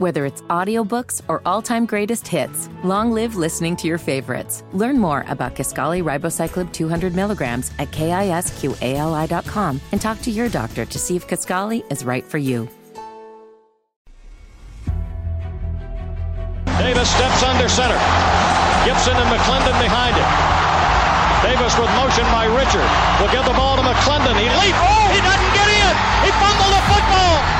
Whether it's audiobooks or all-time greatest hits, long live listening to your favorites. Learn more about Kisqali Ribociclib 200 milligrams at kisqali.com and talk to your doctor to see if Kisqali is right for you. Davis steps under center. Gibson and McClendon behind him. Davis with motion by Richard. Will give the ball to McClendon. He leaps. Oh, he doesn't get in. He fumbled the football.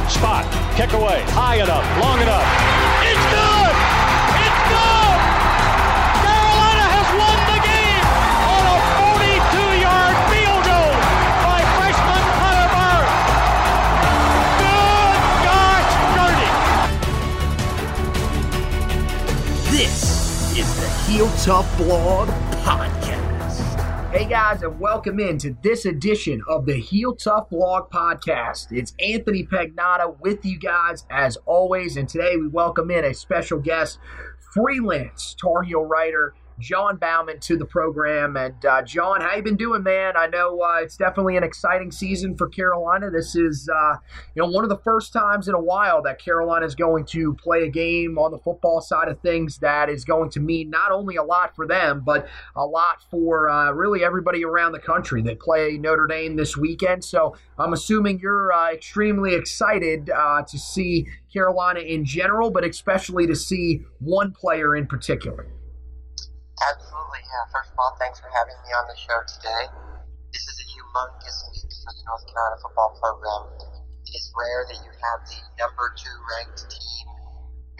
spot, kick away, high enough, long enough. It's good! It's good! Carolina has won the game on a 42-yard field goal by freshman Connor Barth. Good gosh, dirty! This is the Heel Tough Blog Podcast. Hey guys, and welcome in to this edition of the Heel Tough Blog Podcast. It's Anthony Pagnotta with you guys as always, and today we welcome in a special guest, freelance Tar Heel writer John Bauman to the program. And uh, John, how you been doing, man? I know uh, it's definitely an exciting season for Carolina. This is, uh, you know, one of the first times in a while that Carolina is going to play a game on the football side of things that is going to mean not only a lot for them, but a lot for uh, really everybody around the country. They play Notre Dame this weekend, so I'm assuming you're uh, extremely excited uh, to see Carolina in general, but especially to see one player in particular. Absolutely, yeah. First of all, thanks for having me on the show today. This is a humongous week for the North Carolina football program. It is rare that you have the number two ranked team,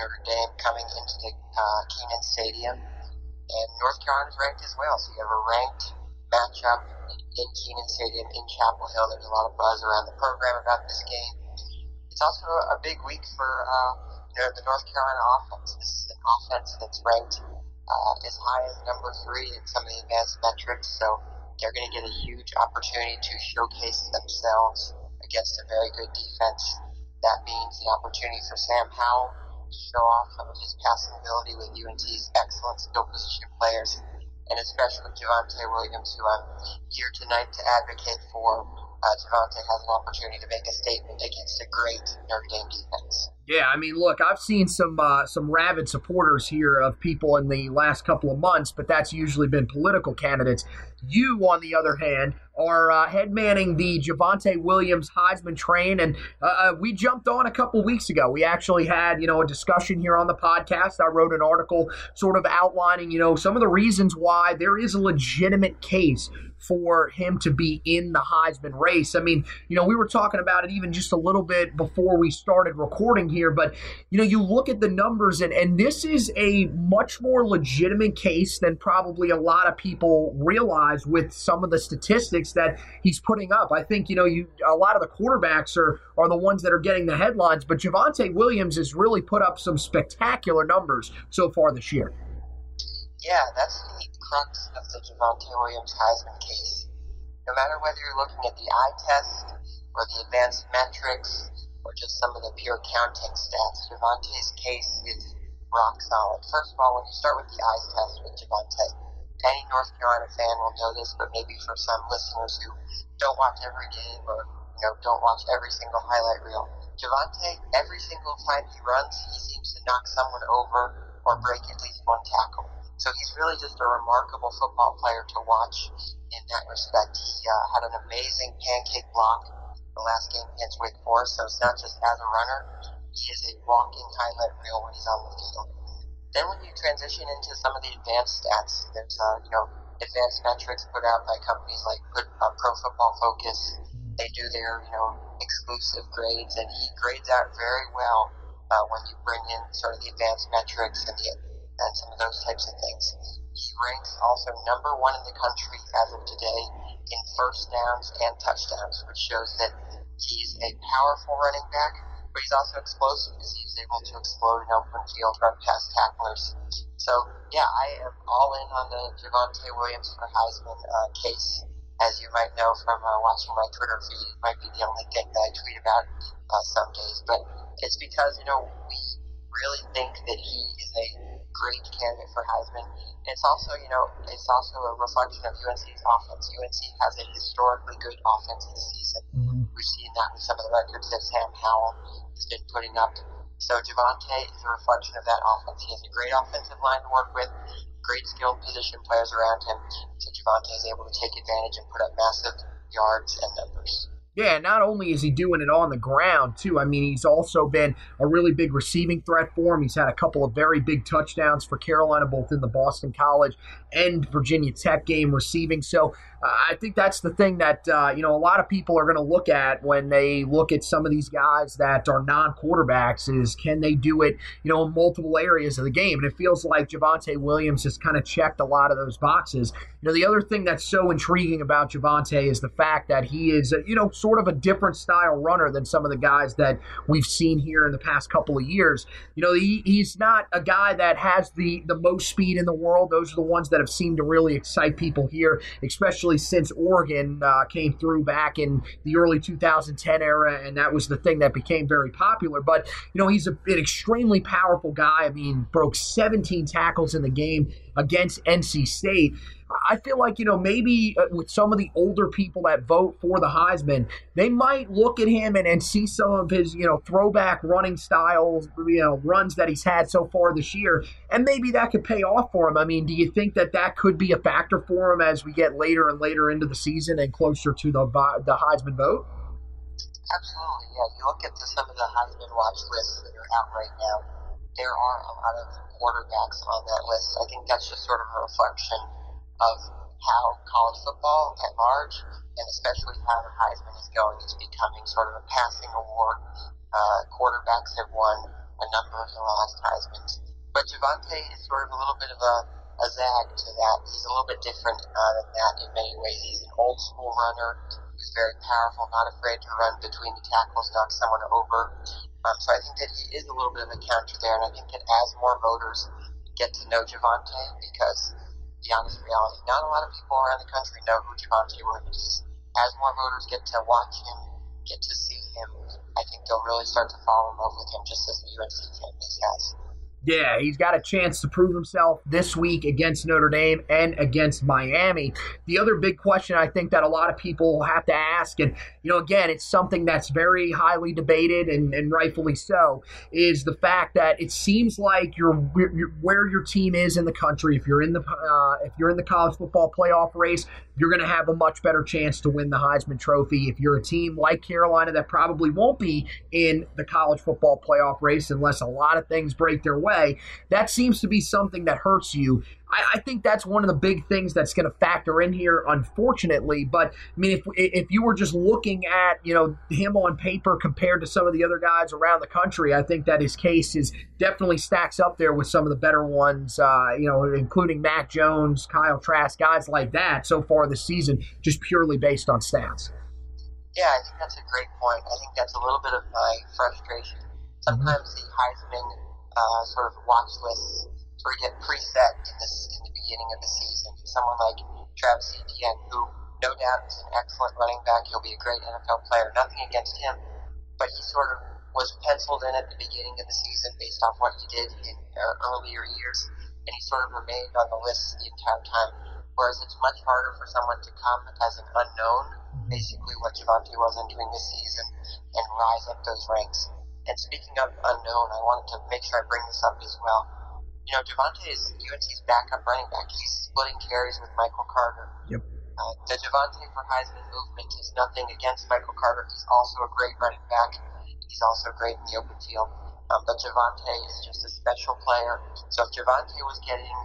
Notre Dame, coming into the uh, Kenan Stadium, and North Carolina's ranked as well. So you have a ranked matchup in Kenan Stadium in Chapel Hill. There's a lot of buzz around the program about this game. It's also a big week for uh, you know, the North Carolina offense. This is an offense that's ranked uh, as high as number three in some of the advanced metrics. So they're going to get a huge opportunity to showcase themselves against a very good defense. That means an opportunity for Sam Howell to show off some of his passing ability with UNC's excellent skill position players, and especially Javonte Williams, who I'm here tonight to advocate for. Uh, Javonte has an opportunity to make a statement against a great Notre Dame defense. Yeah, I mean, look, I've seen some uh, some rabid supporters here of people in the last couple of months, but that's usually been political candidates. You, on the other hand, are uh, head manning the Javonte Williams Heisman train, and uh, uh, we jumped on a couple weeks ago. We actually had you know a discussion here on the podcast. I wrote an article sort of outlining you know some of the reasons why there is a legitimate case for him to be in the Heisman race. I mean, you know, we were talking about it even just a little bit before we started recording here, but you know, you look at the numbers and and this is a much more legitimate case than probably a lot of people realize with some of the statistics that he's putting up. I think, you know, you a lot of the quarterbacks are are the ones that are getting the headlines, but Javonte Williams has really put up some spectacular numbers so far this year. Yeah, that's the crux of the Javonte Williams Heisman case. No matter whether you're looking at the eye test or the advanced metrics or just some of the pure counting stats, Javonte's case is rock solid. First of all, when you start with the eyes test with Javonte, any North Carolina fan will know this, but maybe for some listeners who don't watch every game or you know don't watch every single highlight reel, Javonte, every single time he runs, he seems to knock someone over or break at least one tackle. So he's really just a remarkable football player to watch in that respect. He uh, had an amazing pancake block the last game against Wake Forest. So it's not just as a runner; he is a walking highlight reel when he's on the field. Then when you transition into some of the advanced stats, there's uh, you know advanced metrics put out by companies like uh, Pro Football Focus. They do their you know exclusive grades, and he grades out very well uh, when you bring in sort of the advanced metrics and the and some of those types of things. He ranks also number one in the country as of today in first downs and touchdowns, which shows that he's a powerful running back, but he's also explosive because he's able to explode in open field, run past tacklers. So, yeah, I am all in on the Javonte Williams for Heisman uh, case. As you might know from uh, watching my Twitter feed, it might be the only thing that I tweet about uh, some days. But it's because, you know, we really think that he is a great candidate for Heisman. It's also, you know, it's also a reflection of UNC's offense. UNC has a historically good offense this season. Mm-hmm. We've seen that with some of the records that Sam Howell has been putting up. So Javonte is a reflection of that offense. He has a great offensive line to work with, great skilled position players around him. So Javonte is able to take advantage and put up massive yards and numbers. Yeah, not only is he doing it on the ground, too. I mean, he's also been a really big receiving threat for him. He's had a couple of very big touchdowns for Carolina, both in the Boston College and Virginia Tech game receiving. So uh, I think that's the thing that, uh, you know, a lot of people are going to look at when they look at some of these guys that are non quarterbacks is can they do it, you know, in multiple areas of the game? And it feels like Javonte Williams has kind of checked a lot of those boxes. You know, the other thing that's so intriguing about Javonte is the fact that he is, you know, sort of a different style runner than some of the guys that we've seen here in the past couple of years. You know, he, he's not a guy that has the, the most speed in the world. Those are the ones that have seemed to really excite people here, especially since Oregon uh, came through back in the early 2010 era, and that was the thing that became very popular. But, you know, he's a, an extremely powerful guy. I mean, broke 17 tackles in the game against NC State. I feel like, you know, maybe uh, with some of the older people that vote for the Heisman, they might look at him and, and see some of his, you know, throwback running styles, you know, runs that he's had so far this year, and maybe that could pay off for him. I mean, do you think that that could be a factor for him as we get later and later into the season and closer to the, the Heisman vote? Absolutely, yeah. You look at the, some of the Heisman watch lists that are out right now, there are a lot of quarterbacks on that list. I think that's just sort of a reflection of how college football at large, and especially how the Heisman is going, is becoming sort of a passing award. Uh, quarterbacks have won a number of the last Heismans. But Javonte is sort of a little bit of a, a zag to that. He's a little bit different uh, than that in many ways. He's an old school runner who's very powerful, not afraid to run between the tackles, knock someone over. Um, so I think that he is a little bit of a counter there, and I think that as more voters get to know Javonte, because the honest reality. Not a lot of people around the country know who Javonte Williams is. As more voters get to watch him, get to see him, I think they'll really start to fall in love with him just as the UNC fan base has. Yeah, he's got a chance to prove himself this week against Notre Dame and against Miami. The other big question I think that a lot of people have to ask, and you know, again, it's something that's very highly debated and, and rightfully so, is the fact that it seems like you're, you're, where your team is in the country. If you're in the uh, if you're in the college football playoff race, you're going to have a much better chance to win the Heisman Trophy. If you're a team like Carolina that probably won't be in the college football playoff race unless a lot of things break their way, that seems to be something that hurts you. I, I think that's one of the big things that's going to factor in here, unfortunately. But I mean, if if you were just looking at you know him on paper compared to some of the other guys around the country, I think that his case is definitely stacks up there with some of the better ones. Uh, you know, including Mac Jones, Kyle Trask, guys like that so far this season, just purely based on stats. Yeah, I think that's a great point. I think that's a little bit of my frustration. Sometimes mm-hmm. the Heisman uh, sort of watch lists sort of get preset in this in the beginning of the season. Someone like Travis Etienne, who no doubt is an excellent running back, he'll be a great NFL player. Nothing against him, but he sort of was penciled in at the beginning of the season based off what he did in uh, earlier years, and he sort of remained on the list the entire time. Whereas it's much harder for someone to come as an unknown, basically what Javonte was entering this season, and rise up those ranks. And speaking of unknown, I wanted to make sure I bring this up as well you know, Javonte is UNC's backup running back. He's splitting carries with Michael Carter. Yep. Uh, the Javonte for Heisman movement is nothing against Michael Carter. He's also a great running back. He's also great in the open field. Um, but Javonte is just a special player. So if Javonte was getting,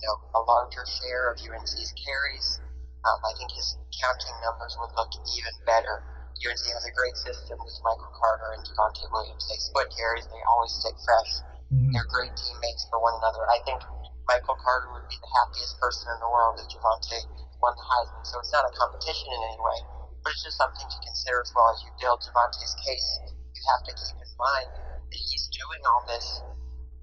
you know, a larger share of UNC's carries, um, I think his counting numbers would look even better. UNC has a great system with Michael Carter and Javonte Williams. They split carries. They always stay fresh. Mm-hmm. They're great teammates for one another. I think Michael Carter would be the happiest person in the world if Javonte won the Heisman. So it's not a competition in any way, but it's just something to consider as well as you build Javonte's case. You have to keep in mind that he's doing all this,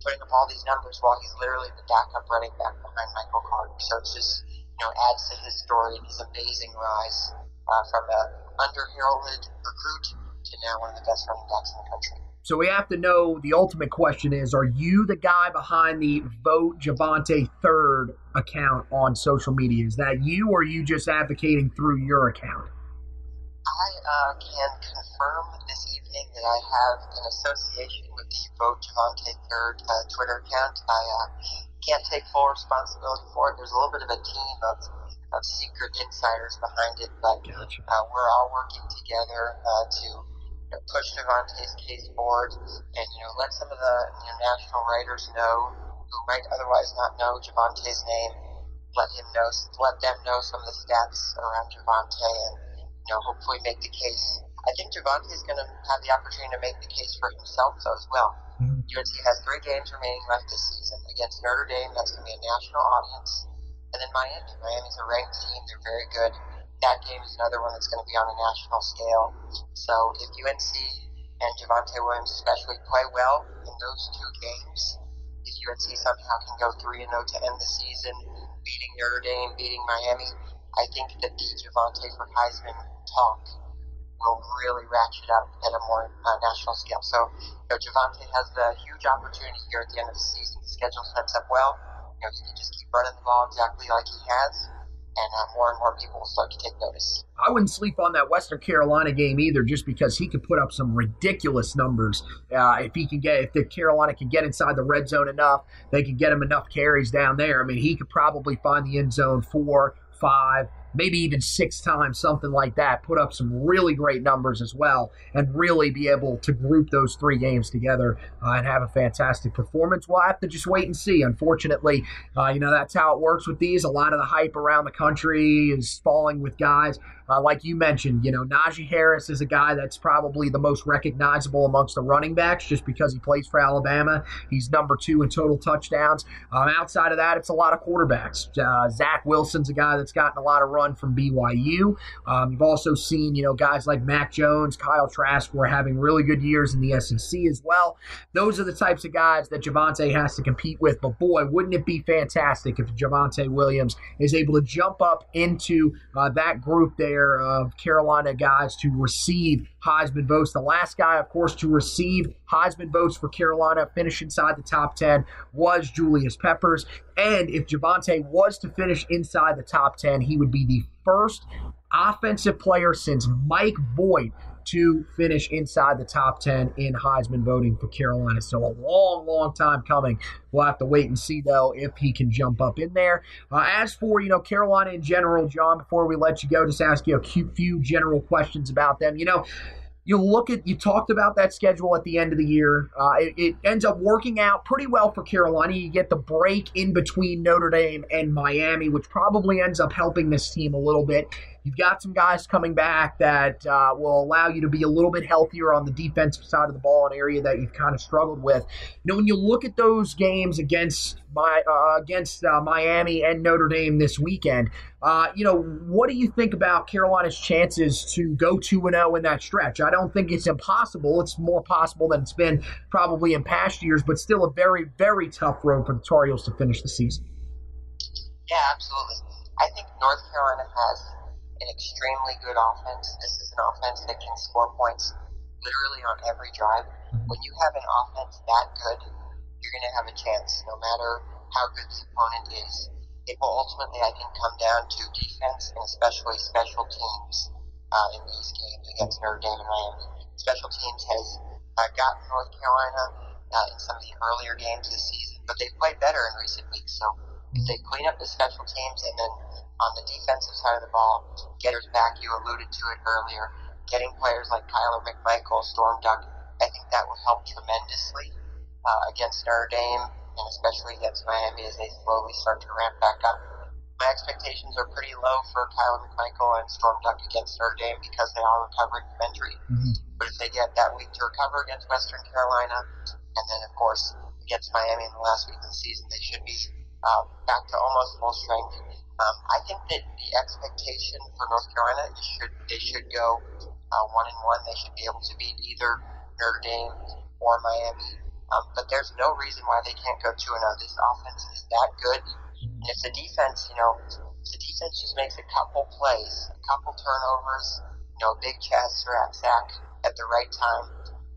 putting up all these numbers while he's literally the backup running back behind Michael Carter. So it's just, you know, adds to his story and his amazing rise uh, from a underheralded recruit to now one of the best running backs in the country. So we have to know the ultimate question is Are you the guy behind the Vote Javonte Third account on social media? Is that you, or are you just advocating through your account? I uh, can confirm this evening that I have an association with the Vote Javonte Third uh, Twitter account. I uh, can't take full responsibility for it. There's a little bit of a team of of secret insiders behind it, but gotcha. uh, we're all working together uh, to you know, push Javonte's case forward and you know let some of the you know, national writers know who might otherwise not know Javonte's name. Let him know, let them know some of the stats around Javonte, and you know hopefully make the case. I think Javonte is going to have the opportunity to make the case for himself though as well. UNC has three games remaining left this season against Notre Dame. That's going to be a national audience. And then Miami. Miami's a ranked team. They're very good. That game is another one that's going to be on a national scale. So if UNC and Javonte Williams especially play well in those two games, if UNC somehow can go 3 0 to end the season, beating Notre Dame, beating Miami, I think that the Javonte for Heisman talk will really ratchet up at a more uh, national scale. So, you know, Javonte has the huge opportunity here at the end of the season. The schedule sets up well You know, he can just keep running the ball exactly like he has, and uh, more and more people will start to take notice. I wouldn't sleep on that Western Carolina game either, just because he could put up some ridiculous numbers. Uh, if he can get, if the Carolina can get inside the red zone enough, they can get him enough carries down there. I mean, he could probably find the end zone four, five, maybe even six times, something like that, put up some really great numbers as well, and really be able to group those three games together uh, and have a fantastic performance. We'll have to just wait and see. Unfortunately, uh, you know, that's how it works with these. A lot of the hype around the country is falling with guys uh, like you mentioned, you know, Najee Harris is a guy that's probably the most recognizable amongst the running backs just because he plays for Alabama. He's number two in total touchdowns. Um, outside of that, it's a lot of quarterbacks. Uh, Zach Wilson's a guy that's gotten a lot of run from BYU. Um, you've also seen, you know, guys like Mac Jones, Kyle Trask who are having really good years in the SEC as well. Those are the types of guys that Javonte has to compete with. But boy, wouldn't it be fantastic if Javonte Williams is able to jump up into uh, that group there of Carolina guys to receive Heisman votes. The last guy, of course, to receive Heisman votes for Carolina, finish inside the top 10, was Julius Peppers. And if Javonte was to finish inside the top 10, he would be the first offensive player since Mike Voight to finish inside the top 10 in Heisman voting for Carolina. So a long, long time coming. We'll have to wait and see, though, if he can jump up in there. Uh, as for, you know, Carolina in general, John, before we let you go, just ask you a few general questions about them. You know, you look at you talked about that schedule at the end of the year. Uh, it, it, ends up working out pretty well for Carolina. You get the break in between Notre Dame and Miami, which probably ends up helping this team a little bit. You've got some guys coming back that uh, will allow you to be a little bit healthier on the defensive side of the ball, an area that you've kind of struggled with. You know, when you look at those games against my uh, against uh, Miami and Notre Dame this weekend, uh, you know, what do you think about Carolina's chances to go two and zero oh in that stretch? I don't think it's impossible. It's more possible than it's been probably in past years, but still a very very tough road for the Tar Heels to finish the season. Yeah, absolutely. I think North Carolina has an extremely good offense. This is an offense that can score points literally on every drive. Mm-hmm. When you have an offense that good, you're going to have a chance, no matter how good the opponent is. It will ultimately, I think, come down to defense and especially special teams uh, in these games against Notre Dame and Miami. Special teams has uh, gotten North Carolina uh, in some of the earlier games this season, but they've played better in recent weeks. So if they clean up the special teams and then on the defensive side of the ball, getters back, you alluded to it earlier, getting players like Kyler McMichael, Storm Duck, I think that will help tremendously uh, against Notre Dame and especially against Miami as they slowly start to ramp back up. My expectations are pretty low for Kyler McMichael and Storm Duck against Notre Dame because they are recovering from injury. Mm-hmm. But if they get that week to recover against Western Carolina, and then of course against Miami in the last week of the season, they should be uh, back to almost full strength. Um, I think that the expectation for North Carolina is should they should go uh, one and one. They should be able to beat either Notre Dame or Miami. Um, but there's no reason why they can't go two and zero. This offense is that good. And if the defense, you know, the defense just makes a couple plays, a couple turnovers, you know, big chest or sack at the right time,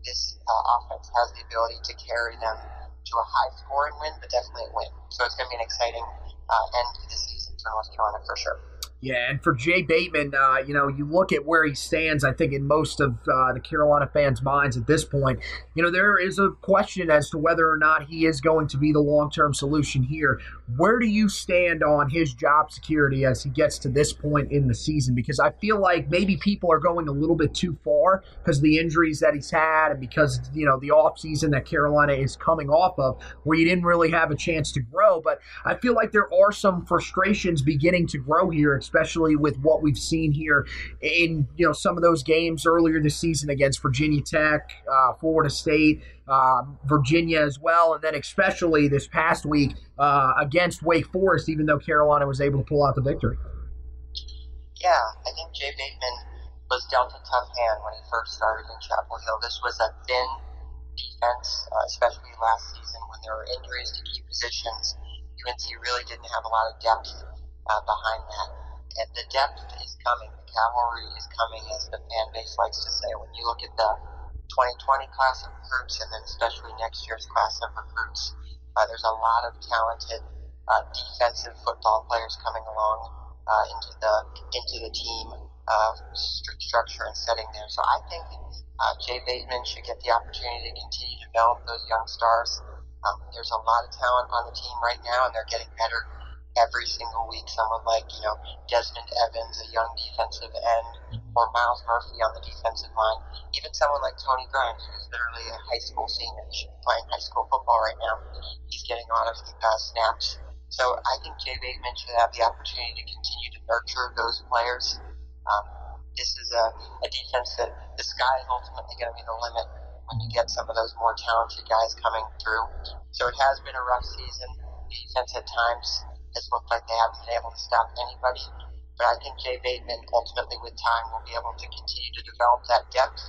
this uh, offense has the ability to carry them to a high scoring win, but definitely a win. So it's going to be an exciting uh, end to the season North Carolina for sure. Yeah, and for Jay Bateman, uh, you know, you look at where he stands, I think, in most of uh, the Carolina fans' minds at this point, you know, there is a question as to whether or not he is going to be the long term solution here. Where do you stand on his job security as he gets to this point in the season? Because I feel like maybe people are going a little bit too far because of the injuries that he's had and because, you know, the offseason that Carolina is coming off of, where you didn't really have a chance to grow. But I feel like there are some frustrations beginning to grow here especially with what we've seen here in you know some of those games earlier this season against Virginia Tech, uh, Florida State, uh, Virginia as well, and then especially this past week uh, against Wake Forest, even though Carolina was able to pull out the victory. Yeah, I think Jay Bateman was dealt a tough hand when he first started in Chapel Hill. This was a thin defense, uh, especially last season when there were injuries to key positions. UNC really didn't have a lot of depth uh, behind that and the depth is coming. The cavalry is coming, as the fan base likes to say. When you look at the 2020 class of recruits, and then especially next year's class of recruits, uh, there's a lot of talented uh, defensive football players coming along uh, into the into the team uh, st- structure and setting there. So I think uh, Jay Bateman should get the opportunity to continue to develop those young stars. Um, there's a lot of talent on the team right now, and they're getting better every single week someone like, you know, Desmond Evans, a young defensive end, or Miles Murphy on the defensive line. Even someone like Tony Grimes, who's literally a high school senior, playing high school football right now. He's getting a lot of uh, snaps. So I think Jay Bateman should have the opportunity to continue to nurture those players. Um, this is a, a defense that the sky is ultimately going to be the limit when you get some of those more talented guys coming through. So it has been a rough season. Defense at times has looked like they haven't been able to stop anybody. But I think Jay Bateman, ultimately with time, will be able to continue to develop that depth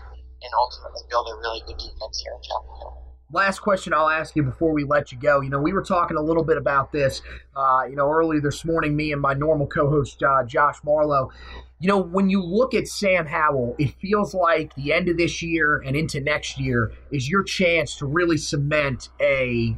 and ultimately build a really good defense here in Chapel Hill last question I'll ask you before we let you go. You know, we were talking a little bit about this, uh, you know, early this morning, me and my normal co host, uh, Josh Marlowe. You know, when you look at Sam Howell, it feels like the end of this year and into next year is your chance to really cement a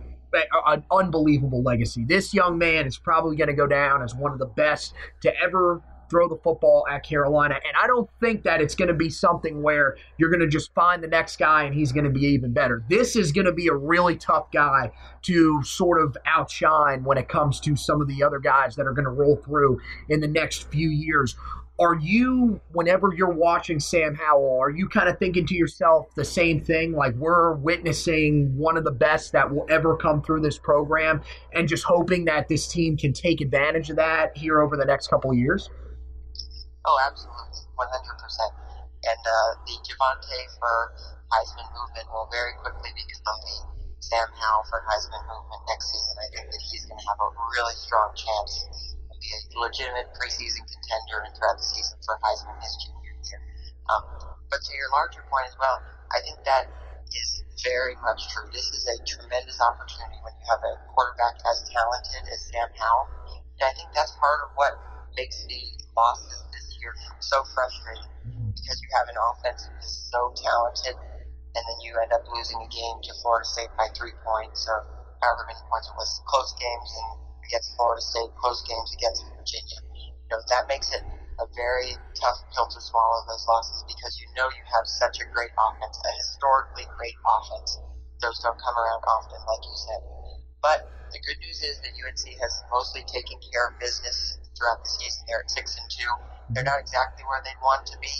an unbelievable legacy. This young man is probably going to go down as one of the best to ever throw the football at Carolina. And I don't think that it's going to be something where you're going to just find the next guy and he's going to be even better. This is going to be a really tough guy to sort of outshine when it comes to some of the other guys that are going to roll through in the next few years are you whenever you're watching Sam Howell, are you kind of thinking to yourself the same thing? Like we're witnessing one of the best that will ever come through this program, and just hoping that this team can take advantage of that here over the next couple of years. Oh, absolutely, one hundred percent. And uh, the Javonte for Heisman movement will very quickly become the Sam Howell for Heisman movement next season. I think that he's going to have a really strong chance be a legitimate preseason contender and throughout the season for Heisman his junior year. Um, but to your larger point as well, I think that is very much true. This is a tremendous opportunity when you have a quarterback as talented as Sam Howell. And I think that's part of what makes the losses this year so frustrating because you have an offense that is so talented and then you end up losing a game to Florida State by three points or however many points it was, close games and against Florida State, close games against Virginia. You know, that makes it a very tough pill to swallow those losses because you know you have such a great offense, a historically great offense. Those don't come around often, like you said. But the good news is that UNC has mostly taken care of business throughout the season. They're at six and two. They're not exactly where they'd want to be,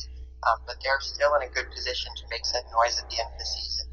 um, but they're still in a good position to make some noise at the end of the season,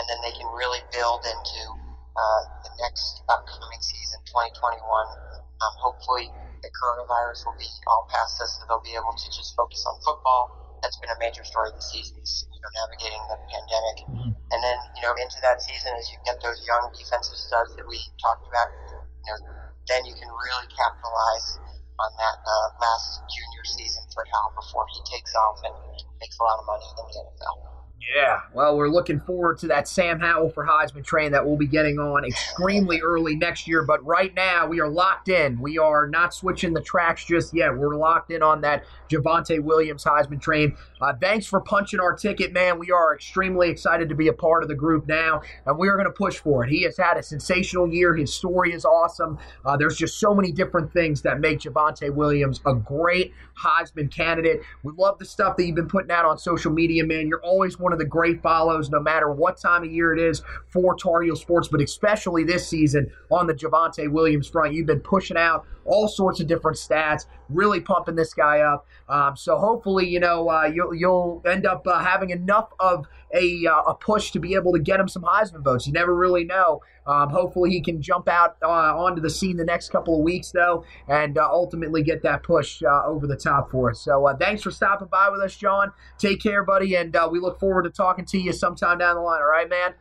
and then they can really build into uh, the next upcoming season, 2021. Um, hopefully, the coronavirus will be all past us, so they'll be able to just focus on football. That's been a major story of the season, you know, navigating the pandemic. Mm-hmm. And then, you know, into that season, as you get those young defensive studs that we talked about, you know, then you can really capitalize on that uh, last junior season for Howell before he takes off and makes a lot of money in the NFL. Yeah, well, we're looking forward to that Sam Howell for Heisman train that we'll be getting on extremely early next year. But right now, we are locked in. We are not switching the tracks just yet. We're locked in on that Javonte Williams Heisman train. Uh, thanks for punching our ticket, man. We are extremely excited to be a part of the group now, and we are going to push for it. He has had a sensational year. His story is awesome. Uh, there's just so many different things that make Javonte Williams a great Heisman candidate. We love the stuff that you've been putting out on social media, man. You're always one of the great follows, no matter what time of year it is for Tar Heel Sports, but especially this season on the Javonte Williams front. You've been pushing out all sorts of different stats, really pumping this guy up. Um, so hopefully, you know, uh, you'll, you'll end up uh, having enough of a, uh, a push to be able to get him some Heisman votes. You never really know. Um, hopefully, he can jump out uh, onto the scene the next couple of weeks, though, and uh, ultimately get that push uh, over the top for us. So, thanks for stopping by with us, John. Take care, buddy, and we look forward to talking to you sometime down the line. All right, man?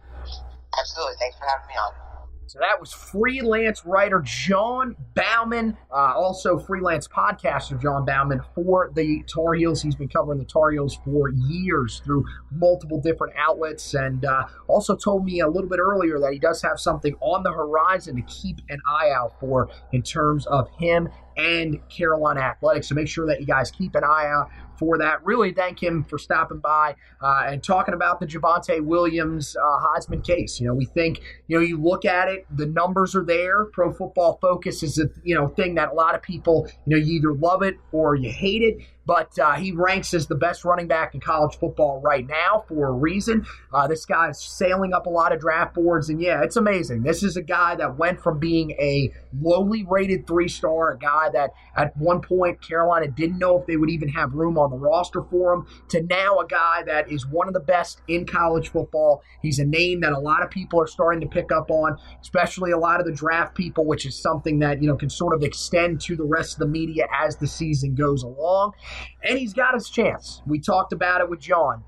Absolutely. Thanks for having me on. So that was freelance writer John Bauman, uh, also freelance podcaster John Bauman for the Tar Heels. He's been covering the Tar Heels for years through multiple different outlets, and uh, also told me a little bit earlier that he does have something on the horizon to keep an eye out for in terms of him and Carolina Athletics. So make sure that you guys keep an eye out for that. Really thank him for stopping by uh, and talking about the Javonte Williams uh, Heisman case. You know, we think, you know, you look at it, the numbers are there. Pro Football Focus is a you know thing that a lot of people, you know, you either love it or you hate it but uh, he ranks as the best running back in college football right now for a reason. Uh, this guy's sailing up a lot of draft boards, and yeah, it's amazing. This is a guy that went from being a lowly rated three star, a guy that at one point Carolina didn't know if they would even have room on the roster for him, to now a guy that is one of the best in college football. He's a name that a lot of people are starting to pick up on, especially a lot of the draft people, which is something that you know can sort of extend to the rest of the media as the season goes along and he's got his chance. We talked about it with John.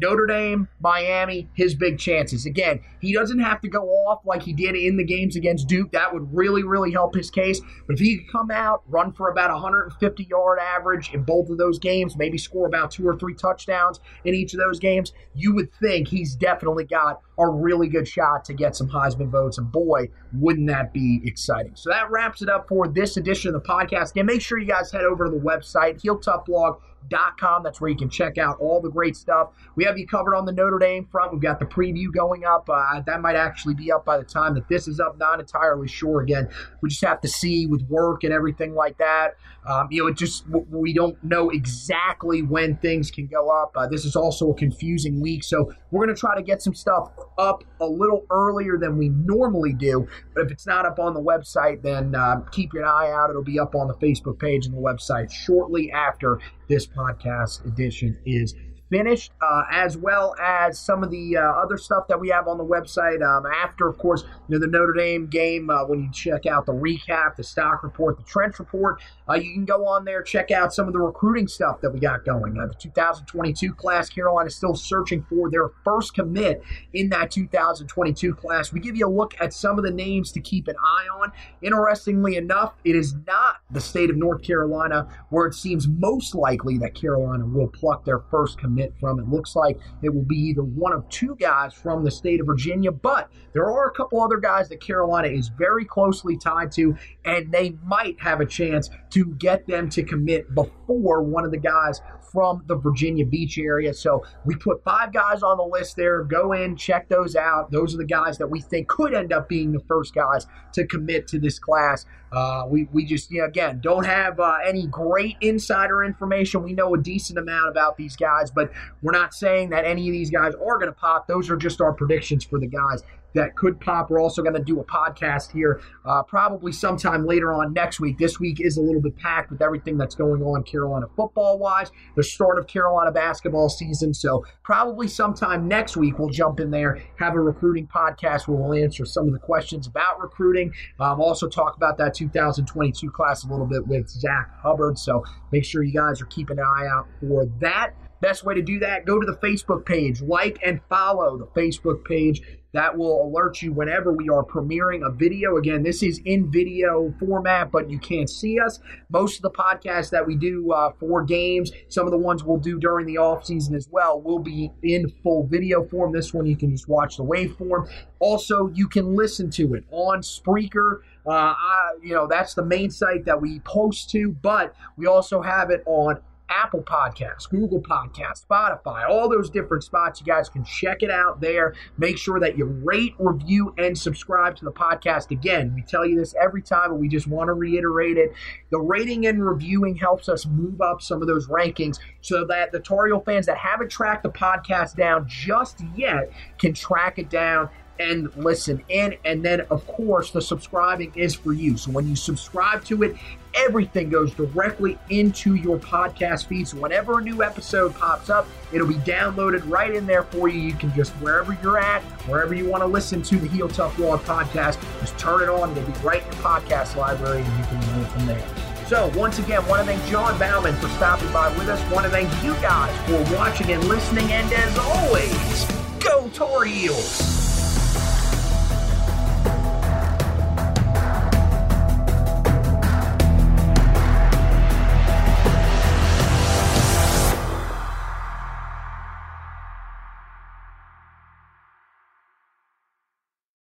Notre Dame, Miami, his big chances. Again, he doesn't have to go off like he did in the games against Duke. That would really, really help his case. But if he could come out, run for about 150 yard average in both of those games, maybe score about two or three touchdowns in each of those games, you would think he's definitely got a really good shot to get some Heisman votes. And boy, wouldn't that be exciting? So that wraps it up for this edition of the podcast. Again, make sure you guys head over to the website, Heel Tough Blog com. That's where you can check out all the great stuff. We have you covered on the Notre Dame front. We've got the preview going up. Uh, that might actually be up by the time that this is up. Not entirely sure. Again, we just have to see with work and everything like that. Um, you know, it just we don't know exactly when things can go up. Uh, this is also a confusing week, so we're going to try to get some stuff up a little earlier than we normally do. But if it's not up on the website, then uh, keep your eye out. It'll be up on the Facebook page and the website shortly after this podcast edition is finished, uh, as well as some of the uh, other stuff that we have on the website. Um, after, of course, you know, the Notre Dame game, uh, when you check out the recap, the stock report, the trench report, uh, you can go on there, check out some of the recruiting stuff that we got going. Uh, the 2022 class, Carolina is still searching for their first commit in that 2022 class. We give you a look at some of the names to keep an eye on. Interestingly enough, it is not the state of North Carolina where it seems most likely that Carolina will pluck their first commit commit from. It looks like it will be either one of two guys from the state of Virginia, but there are a couple other guys that Carolina is very closely tied to, and they might have a chance to get them to commit before one of the guys from the Virginia Beach area. So we put five guys on the list there. Go in, check those out. Those are the guys that we think could end up being the first guys to commit to this class. Uh, we, we just, again, don't have uh, any great insider information. We know a decent amount about these guys, but we're not saying that any of these guys are going to pop. Those are just our predictions for the guys that could pop. We're also going to do a podcast here uh, probably sometime later on next week. This week is a little bit packed with everything that's going on Carolina football wise, the start of Carolina basketball season. So, probably sometime next week, we'll jump in there, have a recruiting podcast where we'll answer some of the questions about recruiting. Um, also, talk about that 2022 class a little bit with Zach Hubbard. So, make sure you guys are keeping an eye out for that. Best way to do that, go to the Facebook page, like and follow the Facebook page. That will alert you whenever we are premiering a video. Again, this is in video format, but you can't see us. Most of the podcasts that we do uh, for games, some of the ones we'll do during the off season as well, will be in full video form. This one you can just watch the waveform. Also, you can listen to it on Spreaker. Uh, I, you know, that's the main site that we post to, but we also have it on Apple Podcasts, Google Podcasts, Spotify, all those different spots. You guys can check it out there. Make sure that you rate, review, and subscribe to the podcast. Again, we tell you this every time, but we just want to reiterate it. The rating and reviewing helps us move up some of those rankings so that the Tar Heel fans that haven't tracked the podcast down just yet can track it down and listen in. And then, of course, the subscribing is for you. So when you subscribe to it, everything goes directly into your podcast feed. So whenever a new episode pops up, it'll be downloaded right in there for you. You can just, wherever you're at, wherever you want to listen to the Heel Tough Blog podcast, just turn it on. It'll be right in your podcast library and you can go from there. So, once again, want to thank John Bauman for stopping by with us. Want to thank you guys for watching and listening. And as always, go Tar Heels!